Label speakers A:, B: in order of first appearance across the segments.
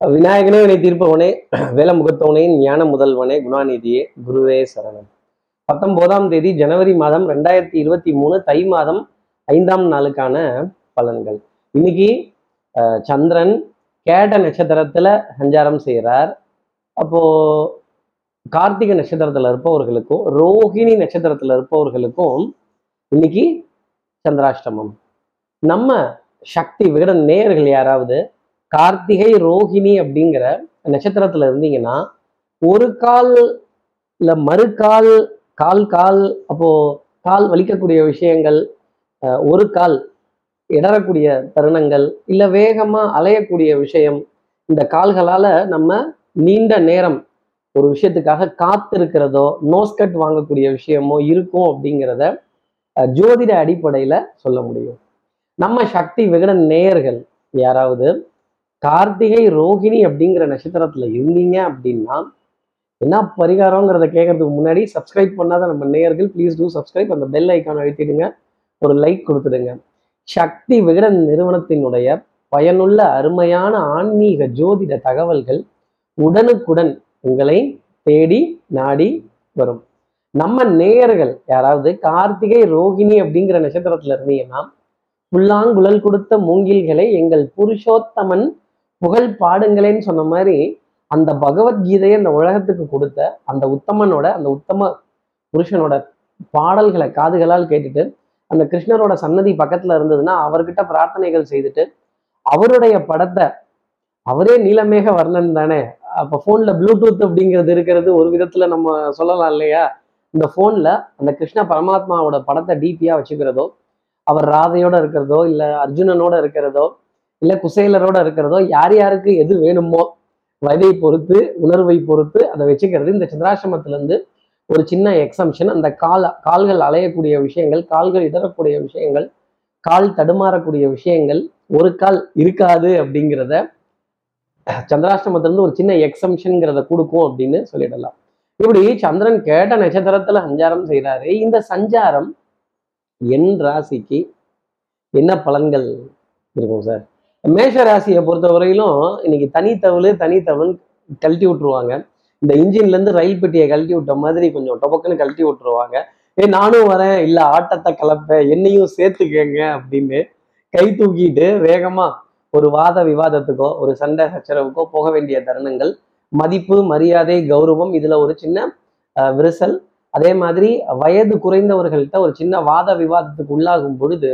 A: விநாயகனே வினை தீர்ப்பவனே வேல முகத்தவனே ஞான முதல்வனே குணாநிதியே குருவே சரணம். பத்தொன்பதாம் தேதி ஜனவரி மாதம் ரெண்டாயிரத்தி இருபத்தி மூணு தை மாதம் ஐந்தாம் நாளுக்கான பலன்கள். இன்னைக்கு சந்திரன் கேட்ட நட்சத்திரத்துல சஞ்சாரம் செய்கிறார் அப்போ கார்த்திகை நட்சத்திரத்துல இருப்பவர்களுக்கும் ரோஹிணி நட்சத்திரத்துல இருப்பவர்களுக்கும் இன்னைக்கு சந்திராஷ்டமம். நம்ம சக்தி விகடன் நேயர்கள் யாராவது கார்த்திகை ரோஹிணி அப்படிங்கிற நட்சத்திரத்துல இருந்தீங்கன்னா ஒரு கால் இல்ல மறுகால் கால் கால் அப்போ கால் வலிக்கக்கூடிய விஷயங்கள் அஹ், ஒரு கால் இடறக்கூடிய தருணங்கள் இல்ல வேகமா அலையக்கூடிய விஷயம் இந்த கால்களால நம்ம நீண்ட நேரம் ஒரு விஷயத்துக்காக காத்திருக்கிறதோ நோஸ்கட் வாங்கக்கூடிய விஷயமோ இருக்கும் அப்படிங்கிறத ஜோதிட அடிப்படையில சொல்ல முடியும். நம்ம சக்தி விகடன் நேயர்கள் யாராவது கார்த்திகை ரோஹிணி அப்படிங்கிற நட்சத்திரத்துல இருந்தீங்க அப்படின்னா என்ன பரிகாரங்கிறத கேட்கறதுக்கு முன்னாடி சப்ஸ்கிரைப் பண்ணாத நம்ம நேயர்கள் ப்ளீஸ் டூ சப்ஸ்கிரைப் அந்த பெல் ஐக்கான் அழுத்திடுங்க. ஒரு லைக் கொடுத்துடுங்க. சக்தி விகடன் நிறுவனத்தினுடைய பயனுள்ள அருமையான ஆன்மீக ஜோதிட தகவல்கள் உடனுக்குடன் உங்களை தேடி நாடி வரும். நம்ம நேயர்கள் யாராவது கார்த்திகை ரோகிணி அப்படிங்கிற நட்சத்திரத்துல இருந்தீங்கன்னா புல்லாங்குழல் கொடுத்த மூங்கில்களை எங்கள் புருஷோத்தமன் புகழ் பாடுங்களேன்னு சொன்ன மாதிரி அந்த பகவத்கீதையை அந்த உலகத்துக்கு கொடுத்த அந்த உத்தமனோட அந்த உத்தம புருஷனோட பாடல்களை காதுகளால் கேட்டுட்டு அந்த கிருஷ்ணரோட சன்னதி பக்கத்துல இருந்ததுன்னா அவர்கிட்ட பிரார்த்தனைகள் செய்துட்டு அவருடைய படத்தை அவரே நீலமேக வர்ணன் தானே அப்ப போன்ல ப்ளூடூத் அப்படிங்கிறது இருக்கிறது ஒரு விதத்துல நம்ம சொல்லலாம் இல்லையா? இந்த போன்ல அந்த கிருஷ்ண பரமாத்மாவோட படத்தை டிபியா வச்சுக்கிறதோ அவர் ராதையோட இருக்கிறதோ இல்ல அர்ஜுனனோட இருக்கிறதோ இல்லை குசேலரோட இருக்கிறதோ யார் யாருக்கு எது வேணுமோ வயதை பொறுத்து உணர்வை பொறுத்து அதை வச்சுக்கிறது. இந்த சந்திராசிரமத்திலேருந்து ஒரு சின்ன எக்ஸம்ஷன் அந்த கால் கால்கள் அலையக்கூடிய விஷயங்கள் கால்கள் இடறக்கூடிய விஷயங்கள் கால் தடுமாறக்கூடிய விஷயங்கள் ஒரு கால் இருக்காது அப்படிங்கிறத சந்திராஷ்டமத்திலிருந்து ஒரு சின்ன எக்ஸம்ஷன்ங்கிறத கொடுக்கும் அப்படின்னு சொல்லிடலாம். இப்படி சந்திரன் கேட்ட நட்சத்திரத்துல சஞ்சாரம் செய்கிறாரு இந்த சஞ்சாரம் என் ராசிக்கு என்ன பலன்கள் இருக்கும் சார்? மேஷ ராசியை பொறுத்த வரையிலும் இன்னைக்கு தனித்தவளு தனித்தவள் கழட்டி விட்டுருவாங்க. இந்த இன்ஜின்ல இருந்து ரயில் பெட்டியை கழட்டி விட்ட மாதிரி கொஞ்சம் டொபக்குன்னு கழட்டி விட்டுருவாங்க. ஏ நானும் வரேன். இல்ல ஆட்டத்தை கலப்ப என்னையும் சேர்த்துக்கங்க அப்படின்னு கை தூக்கிட்டு வேகமா ஒரு வாத விவாதத்துக்கோ ஒரு சண்டை சச்சரவுக்கோ போக வேண்டிய தருணங்கள். மதிப்பு மரியாதை கௌரவம் இதுல ஒரு சின்ன விரிசல். அதே மாதிரி வயது குறைந்தவர்கள்ட்ட ஒரு சின்ன வாத விவாதத்துக்கு உள்ளாகும் பொழுது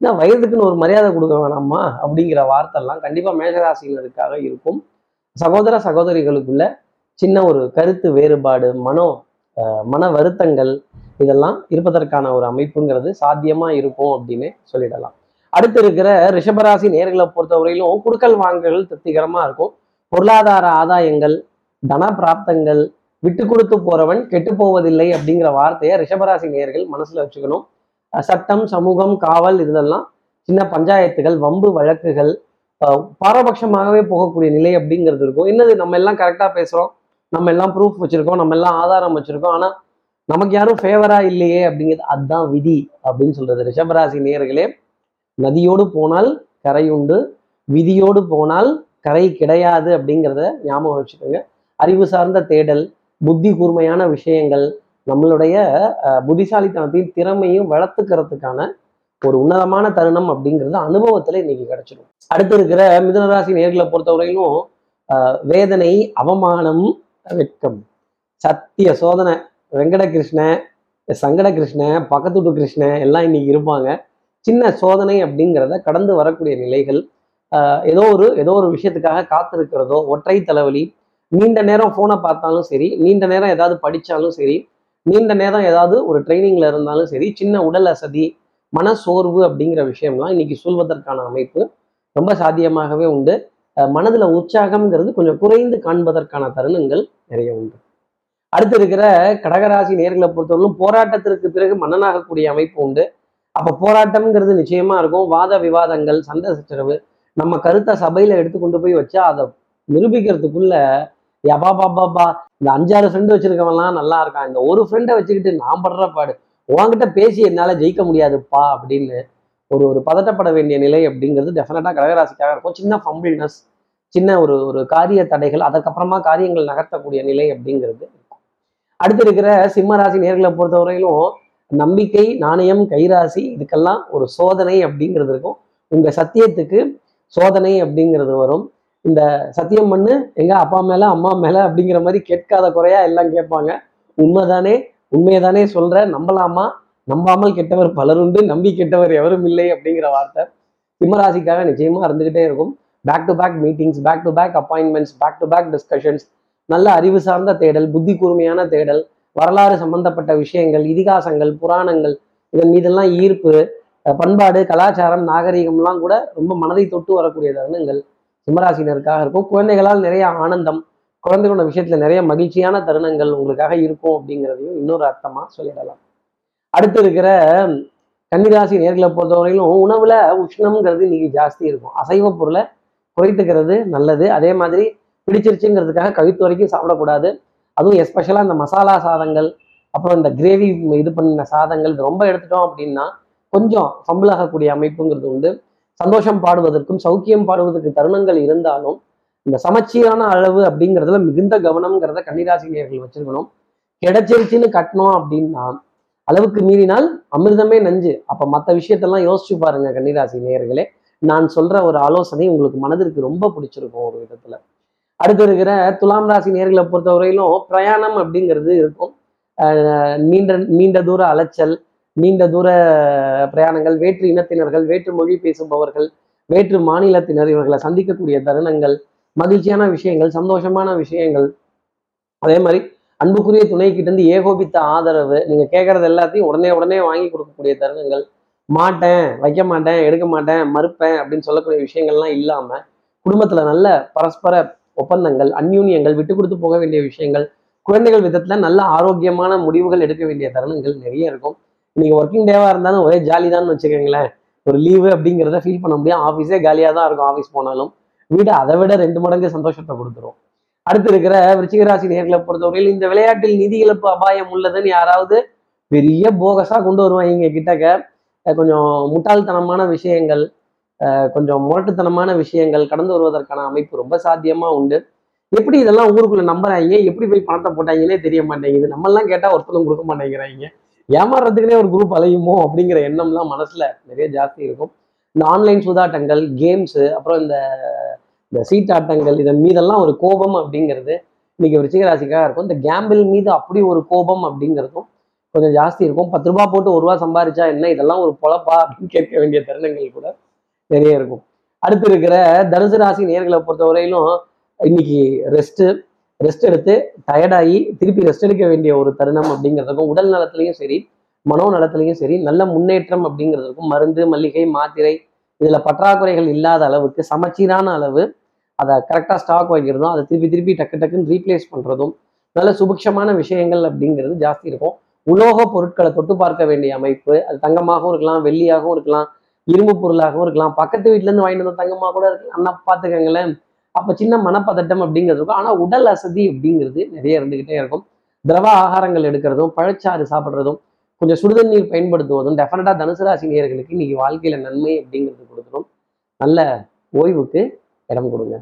A: என்ன வயதுக்குன்னு ஒரு மரியாதை கொடுக்க வேணாமா? அப்படிங்கிற வார்த்தைலாம் கண்டிப்பா மேஷராசினருக்காக இருக்கும். சகோதர சகோதரிகளுக்குள்ள சின்ன ஒரு கருத்து வேறுபாடு மனோ மன வருத்தங்கள் இதெல்லாம் இருப்பதற்கான ஒரு அமைப்புங்கிறது சாத்தியமா இருக்கும் அப்படின்னு சொல்லிடலாம். அடுத்து இருக்கிற ரிஷபராசி நேர்களை பொறுத்தவரையிலும் குடுக்கல் வாங்கல்கள் திருப்திகரமாக இருக்கும். பொருளாதார ஆதாயங்கள் தன பிராப்தங்கள் விட்டு கொடுத்து போறவன் கெட்டு போவதில்லை அப்படிங்கிற வார்த்தையை ரிஷபராசி நேர்கள் மனசுல வச்சுக்கணும். சட்டம் சமூகம் காவல் இதுலெல்லாம் சின்ன பஞ்சாயத்துகள் வம்பு வழக்குகள் பாரபட்சமாகவே போகக்கூடிய நிலை அப்படிங்கிறது இருக்கும். என்னது நம்ம எல்லாம் கரெக்டா பேசுகிறோம் நம்ம எல்லாம் ப்ரூஃப் வச்சிருக்கோம் நம்ம எல்லாம் ஆதாரம் வச்சிருக்கோம். ஆனா நமக்கு யாரும் ஃபேவரா இல்லையே அப்படிங்கிறது அதுதான் விதி அப்படின்னு சொல்றது. ரிஷபராசி நேர்களே நதியோடு போனால் கரை உண்டு விதியோடு போனால் கரை கிடையாது அப்படிங்கிறத ஞாபகம் வச்சுக்கோங்க. அறிவு சார்ந்த தேடல் புத்தி கூர்மையான விஷயங்கள் நம்மளுடைய புத்திசாலித்தனத்தையும் திறமையும் வளர்த்துக்கிறதுக்கான ஒரு உன்னதமான தருணம் அப்படிங்கிறது அனுபவத்துல இன்னைக்கு கிடைச்சிடும் அடுத்து இருக்கிற மிதனராசி நேர்களை பொறுத்தவரையிலும் வேதனை அவமானம் வெட்கம். சத்திய சோதனை வெங்கட கிருஷ்ண சங்கட கிருஷ்ண பக்கத்து கிருஷ்ண எல்லாம் இன்னைக்கு இருப்பாங்க. சின்ன சோதனை அப்படிங்கிறத கடந்து வரக்கூடிய நிலைகள் ஆஹ் ஏதோ ஒரு ஏதோ ஒரு விஷயத்துக்காக காத்திருக்கிறதோ ஒற்றை தலைவலி நீண்ட நேரம் ஃபோனை பார்த்தாலும் சரி நீண்ட நேரம் ஏதாவது படித்தாலும் சரி நீண்ட நேரம் ஏதாவது ஒரு ட்ரைனிங்ல இருந்தாலும் சரி சின்ன உடல் அசதி மன சோர்வு அப்படிங்கிற விஷயம்லாம் இன்னைக்கு சொல்வதற்கான அமைப்பு ரொம்ப சாத்தியமாகவே உண்டு. மனதுல உற்சாகம்ங்கிறது கொஞ்சம் குறைந்து காண்பதற்கான தருணங்கள் நிறைய உண்டு. அடுத்து இருக்கிற கடகராசி நேர்களை பொறுத்தவரைக்கும் போராட்டத்திற்கு பிறகு மன்னனாகக்கூடிய அமைப்பு உண்டு. அப்ப போராட்டம்ங்கிறது நிச்சயமா இருக்கும். வாத விவாதங்கள் சண்டை சச்சரவு நம்ம கருத்தை சபையில எடுத்து கொண்டு போய் வச்சா அதை நிரூபிக்கிறதுக்குள்ள யபா பாபா இந்த அஞ்சாறு ஃப்ரெண்டு வச்சிருக்கவன்லாம் நல்லா இருக்கான். இந்த ஒரு ஃப்ரெண்டை வச்சுக்கிட்டு நான் படுற பாடு. உன்கிட்ட பேசி என்னால ஜெயிக்க முடியாதுப்பா அப்படின்னு ஒரு ஒரு பதட்டப்பட வேண்டிய நிலை அப்படிங்கிறது டெஃபினட்டாக கடகராசிக்காக இருக்கும். சின்ன ஃபம்பிள்னஸ் சின்ன ஒரு ஒரு காரிய தடைகள் அதுக்கப்புறமா காரியங்கள் நகர்த்தக்கூடிய நிலை அப்படிங்கிறது இருக்கும். அடுத்து இருக்கிற சிம்மராசி நேர்களை பொறுத்தவரையிலும் நம்பிக்கை நாணயம் கைராசி இதுக்கெல்லாம் ஒரு சோதனை அப்படிங்கிறது இருக்கும். உங்க சத்தியத்துக்கு சோதனை அப்படிங்கிறது வரும். இந்த சத்தியம் பண்ணு எங்க அப்பா மேல அம்மா மேல அப்படிங்கிற மாதிரி கேட்காத குறையா எல்லாம் கேட்பாங்க. உண்மைதானே? உண்மையதானே சொல்ற? நம்பலாமா? நம்பாமல் கெட்டவர் பலருண்டு நம்பி கெட்டவர் எவரும் இல்லை அப்படிங்கிற வார்த்தை. சிம்மராசிக்காக நிச்சயமா இருந்துகிட்டே இருக்கும். Back to back meetings back to back appointments back to back discussions நல்ல அறிவு சார்ந்த தேடல் புத்தி கூர்மையான தேடல் வரலாறு சம்பந்தப்பட்ட விஷயங்கள் இதிகாசங்கள் புராணங்கள் இதன் மீதெல்லாம் ஈர்ப்பு பண்பாடு கலாச்சாரம் நாகரீகம்லாம் கூட ரொம்ப மனதை தொட்டு வரக்கூடிய தருணங்கள். சிம்மராசினருக்காக இருக்கும். குழந்தைகளால் நிறைய ஆனந்தம் குழந்தைகளோட விஷயத்துல நிறைய மகிழ்ச்சியான தருணங்கள் உங்களுக்காக இருக்கும் அப்படிங்கிறதையும் இன்னொரு அர்த்தமா சொல்லிடலாம். அடுத்து இருக்கிற கன்னிராசி நேர்களை பொறுத்தவரையிலும் உணவுல உஷ்ணம்ங்கிறது இன்னைக்கு ஜாஸ்தி இருக்கும். அசைவ பொருளை குறைத்துக்கிறது நல்லது. அதே மாதிரி பிடிச்சிருச்சுங்கிறதுக்காக கவித்து வரைக்கும் சாப்பிடக்கூடாது. அதுவும் எஸ்பெஷலாக இந்த மசாலா சாதங்கள் அப்புறம் இந்த கிரேவி இது பண்ணின சாதங்கள் இது ரொம்ப எடுத்துட்டோம் அப்படின்னா கொஞ்சம் ஃபம்பிள் ஆகக்கூடிய அமைப்புங்கிறது உண்டு. சந்தோஷம் பாடுவதற்கும் சௌக்கியம் பாடுவதற்கு தருணங்கள் இருந்தாலும் இந்த சமச்சீரான அளவு அப்படிங்கிறதுல மிகுந்த கவனம்ங்கிறத கன்னிராசினியர்கள் வச்சிருக்கணும். கிடைச்சிருச்சுன்னு கட்டணும் அப்படின்னா அளவுக்கு மீறினால் அமிர்தமே நஞ்சு. அப்ப மற்ற விஷயத்தெல்லாம் யோசிச்சு பாருங்க கன்னிராசி நேயர்களே நான் சொல்ற ஒரு ஆலோசனை உங்களுக்கு மனதிற்கு ரொம்ப பிடிச்சிருக்கும் ஒரு விதத்துல. அடுத்து இருக்கிற துலாம் ராசி நேர்களை பொறுத்தவரையிலும் பிரயாணம் அப்படிங்கிறது இருக்கும். நீண்ட நீண்ட தூர அலைச்சல் நீண்ட தூர பிரயாணங்கள் வேற்று இனத்தினர்கள் வேற்று மொழி பேசுபவர்கள் வேற்று மாநிலத்தினர் இவர்களை சந்திக்கக்கூடிய தருணங்கள் மகிழ்ச்சியான விஷயங்கள் சந்தோஷமான விஷயங்கள். அதே மாதிரி அன்புக்குரிய துணை ஏகோபித்த ஆதரவு நீங்கள் கேட்குறது எல்லாத்தையும் உடனே உடனே வாங்கி கொடுக்கக்கூடிய தருணங்கள். மாட்டேன் வைக்க மாட்டேன் எடுக்க மாட்டேன் மறுப்பேன் அப்படின்னு சொல்லக்கூடிய விஷயங்கள்லாம் இல்லாமல் குடும்பத்தில் நல்ல பரஸ்பர ஒப்பந்தங்கள் அந்யூன்யங்கள் விட்டு கொடுத்து போக வேண்டிய விஷயங்கள் குழந்தைகள் விதத்தில் நல்ல ஆரோக்கியமான முடிவுகள் எடுக்க வேண்டிய தருணங்கள் நிறைய இருக்கும். இன்னைக்கு ஒர்க்கிங் டேவா இருந்தாலும் ஒரே ஜாலி தான் வச்சுக்கோங்களேன். ஒரு லீவு அப்படிங்கிறத ஃபீல் பண்ண முடியும். ஆஃபீஸே காலியாக தான் இருக்கும் ஆஃபீஸ் போனாலும். வீடு அதை விட ரெண்டு மடங்கு சந்தோஷத்தை கொடுத்துரும். அடுத்து இருக்கிற விருச்சிகராசி நேர்களை பொறுத்தவரையில் இந்த விளையாட்டில் நிதி இழப்பு அபாயம் உள்ளதுன்னு யாராவது பெரிய போகஸா கொண்டு வருவாங்க கிட்டக்க. கொஞ்சம் முட்டாள்தனமான விஷயங்கள் கொஞ்சம் முரட்டுத்தனமான விஷயங்கள் கடந்து வருவதற்கான அமைப்பு ரொம்ப சாத்தியமா உண்டு. எப்படி இதெல்லாம் ஊருக்குள்ள நம்புறாங்க? எப்படி போய் பணத்தை போட்டாங்கன்னே தெரிய மாட்டேங்குது. நம்மெல்லாம் கேட்டா ஒருத்தரும் கொடுக்க மாட்டேங்கிறாங்க. ஏமாறுறதுக்குனே ஒரு குரூப் அலையுமோ அப்படிங்கிற எண்ணம்லாம் மனசில் நிறைய ஜாஸ்தி இருக்கும். இந்த ஆன்லைன் சூதாட்டங்கள் கேம்ஸு அப்புறம் இந்த இந்த சீட்டாட்டங்கள் இதன் மீதெல்லாம் ஒரு கோபம் அப்படிங்கிறது இன்னைக்கு விருச்சிகராசிக்காக இருக்கும். இந்த கேம்பிள் மீது அப்படி ஒரு கோபம் அப்படிங்கிறதும் கொஞ்சம் ஜாஸ்தி இருக்கும். பத்து ரூபா போட்டு ஒரு ரூபா சம்பாரிச்சா என்ன? இதெல்லாம் ஒரு பொழப்பா அப்படின்னு கேட்க வேண்டிய தருணங்கள் கூட நிறைய இருக்கும். அடுத்து இருக்கிற தனுசு ராசி நேர்களை பொறுத்தவரையிலும் இன்னைக்கு ரெஸ்ட்டு ரெஸ்ட் எடுத்து டயர்டாகி திருப்பி ரெஸ்ட் எடுக்க வேண்டிய ஒரு தருணம் அப்படிங்கிறதுக்கும் உடல் நலத்துலையும் சரி மனோ நலத்துலையும் சரி நல்ல முன்னேற்றம் அப்படிங்கிறதுக்கும் மருந்து மல்லிகை மாத்திரை இதில் பற்றாக்குறைகள் இல்லாத அளவுக்கு சமச்சீரான அளவு அதை கரெக்டாக ஸ்டாக் வைக்கிறதும் அதை திருப்பி திருப்பி டக்கு டக்குன்னு ரீப்ளேஸ் பண்ணுறதும் நல்ல சுபிக்ஷமான விஷயங்கள் அப்படிங்கிறது ஜாஸ்தி இருக்கும். உலோக பொருட்களை தொட்டு பார்க்க வேண்டிய அமைப்பு அது தங்கமாகவும் இருக்கலாம் வெள்ளியாகவும் இருக்கலாம் இரும்பு பொருளாகவும் இருக்கலாம். பக்கத்து வீட்டிலேருந்து வாங்கிட்டு வந்த தங்கமாக கூட இருக்கலாம். அண்ணா பார்த்துக்கங்களேன். அப்போ சின்ன மனப்பதட்டம் அப்படிங்கிறது இருக்கும். ஆனால் உடல் அசதி அப்படிங்கிறது நிறைய இருந்துக்கிட்டே இருக்கும். திரவ ஆகாரங்கள் எடுக்கிறதும் பழச்சாறு சாப்பிட்றதும் கொஞ்சம் சுடுதண்ணீர் பயன்படுத்துவதும் டெஃபினட்டாக தனுசு ராசி நேர்களுக்கு இன்னைக்கு வாழ்க்கையில் நன்மை அப்படிங்கிறது கொடுத்துரும் நல்ல ஓய்வுக்கு இடம் கொடுங்க.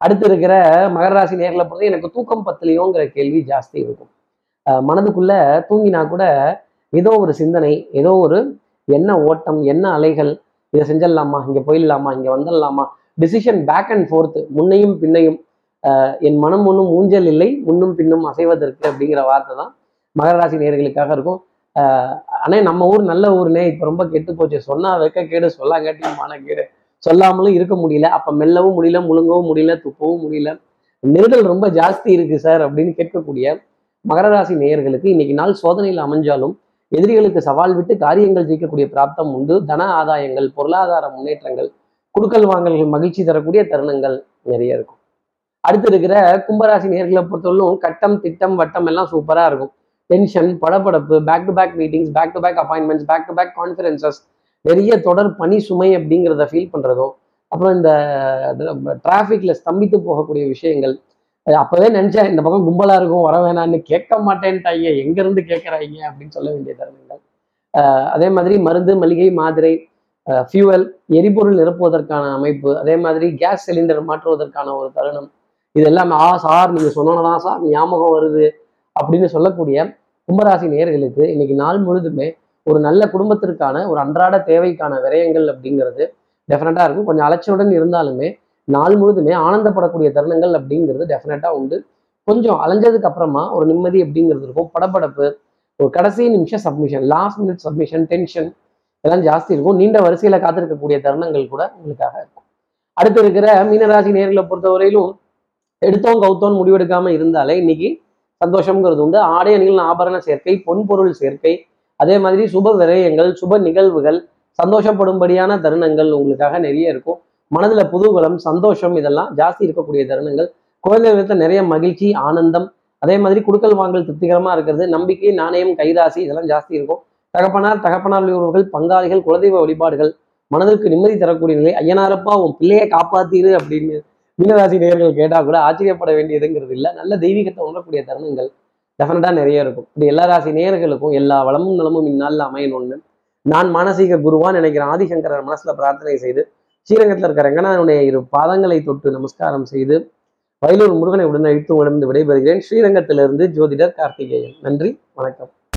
A: அடுத்து இருக்கிற மகர ராசி நேர்களை பொறுத்து எனக்கு தூக்கம் பத்தலையோங்கிற கேள்வி ஜாஸ்தி இருக்கும். மனதுக்குள்ளே மனதுக்குள்ள தூங்கினா கூட ஏதோ ஒரு சிந்தனை ஏதோ ஒரு என்ன ஓட்டம் என்ன அலைகள் இதை செஞ்சிடலாமா இங்கே போயிடலாமா இங்கே வந்துடலாமா டிசிஷன் பேக் அண்ட் ஃபோர்த்து முன்னையும் பின்னையும் என் மனம் ஒன்றும் ஊஞ்சல் இல்லை முன்னும் பின்னும் அசைவதற்கு அப்படிங்கிற வார்த்தை தான் மகர ராசி நேர்களுக்காக இருக்கும். அஹ் அண்ணே நம்ம ஊர் நல்ல ஊர்னே இப்போ ரொம்ப கெட்டு போச்சு. சொன்னா வெக்க கேடு சொல்லாங்காட்டியும் மான கேடு. சொல்லாமலும் இருக்க முடியல. அப்ப மெல்லவும் முடியல முழுங்கவும் முடியல துப்பவும் முடியல. நெருடல் ரொம்ப ஜாஸ்தி இருக்கு சார் அப்படின்னு கேட்கக்கூடிய மகர ராசி நேயர்களுக்கு இன்னைக்கு நாள் சோதனையில் அமைஞ்சாலும் எதிரிகளுக்கு சவால் விட்டு காரியங்கள் ஜெயிக்கக்கூடிய பிராப்தம் உண்டு. தன ஆதாயங்கள் பொருளாதார முன்னேற்றங்கள் குடுக்கல் வாங்கல்கள் மகிழ்ச்சி தரக்கூடிய தருணங்கள் நிறைய இருக்கும். அடுத்து இருக்கிற கும்பராசி நேர்களை பொறுத்தவரைக்கும் கட்டம் திட்டம் வட்டம் எல்லாம் சூப்பரா இருக்கும். Tension படப்படப்பு back to back meetings back to back appointments back to back conferences நிறைய தொடர் பணி சுமை அப்படிங்கிறத ஃபீல் பண்றதும் அப்புறம் இந்த டிராஃபிக்ல ஸ்தம்பித்து போகக்கூடிய விஷயங்கள். அப்போவே அப்பவே இந்த பக்கம் கும்பலா இருக்கும் வர வேணான்னு கேட்க மாட்டேன்ட்டாங்க எங்க இருந்து கேட்கறாங்க அப்படின்னு சொல்ல வேண்டிய தருணங்கள். அதே மாதிரி மருந்து மளிகை மாத்திரை ஃபியூவல் எரிபொருள் நிரப்புவதற்கான அமைப்பு அதே மாதிரி கேஸ் சிலிண்டர் மாற்றுவதற்கான ஒரு தருணம். இதெல்லாம் ஆ சார் நீங்க சொன்னதான் சார் ஞாபகம் வருது அப்படின்னு சொல்லக்கூடிய கும்பராசி நேர்களுக்கு இன்னைக்கு நாள் முழுதுமே ஒரு நல்ல குடும்பத்திற்கான ஒரு அன்றாட தேவைக்கான விரயங்கள் அப்படிங்கிறது டெஃபினட்டாக இருக்கும். கொஞ்சம் அலட்சியுடன் இருந்தாலுமே நாள் முழுதுமே ஆனந்தப்படக்கூடிய தருணங்கள் அப்படிங்கிறது டெஃபினட்டாக உண்டு. கொஞ்சம் அலைஞ்சதுக்கு அப்புறமா ஒரு நிம்மதி அப்படிங்கிறது இருக்கும். படபடப்பு ஒரு கடைசி நிமிஷம் submission last minute submission tension எல்லாம் ஜாஸ்தி இருக்கும். நீண்ட வரிசையில காத்திருக்கக்கூடிய தருணங்கள் கூட உங்களுக்காக இருக்கும். அடுத்து இருக்கிற மீனராசி நேர்களை பொறுத்தவரையிலும் எடுத்தோம் கவுத்தோம் முடிவெடுக்காம இருந்தாலே இன்னைக்கு சந்தோஷம்ங்கிறது உண்டு. ஆடை அணிகள் ஆபரண சேர்க்கை பொன்பொருள் சேர்க்கை அதே மாதிரி சுப விரயங்கள் சுப நிகழ்வுகள் சந்தோஷப்படும்படியான தருணங்கள் உங்களுக்காக நிறைய இருக்கும். மனதுல புதுகலம் சந்தோஷம் இதெல்லாம் ஜாஸ்தி இருக்கக்கூடிய தருணங்கள். குழந்தைகளுக்கு நிறைய மகிழ்ச்சி ஆனந்தம் அதே மாதிரி குடுக்கல் வாங்கல் திருப்திகரமா இருக்கிறது நம்பிக்கை நாணயம் கைராசி இதெல்லாம் ஜாஸ்தி இருக்கும். தகப்பனார் தகப்பனார் உறவுகள் பங்காளிகள் குலதெய்வ வழிபாடுகள் மனதிற்கு நிம்மதி தரக்கூடிய நிலை. ஐயனாரப்பா உன் பிள்ளையை காப்பாத்திரு அப்படின்னு மீனராசி நேர்கள் கேட்டா கூட ஆச்சரியப்பட வேண்டியதுங்கிறது இல்லை. நல்ல தெய்வீகத்தை உணரக்கூடிய தருணங்கள் டெஃபினட்டாக நிறைய இருக்கும். இப்படி எல்லா ராசி நேயர்களுக்கும் எல்லா வளமும் நலமும் இந்நாளில் அமையணும்னு நான் மானசீக குருவா நினைக்கிறேன். ஆதிசங்கரர் மனசுல பிரார்த்தனை செய்து ஸ்ரீரங்கத்தில் இருக்கிற ரங்கநாதனுடைய இரு பாதங்களை தொட்டு நமஸ்காரம் செய்து வயலூர் முருகனை உடன் அழித்து உணர்ந்து விடைபெறுகிறேன். ஸ்ரீரங்கத்திலிருந்து ஜோதிடர் கார்த்திகேயன். நன்றி வணக்கம்.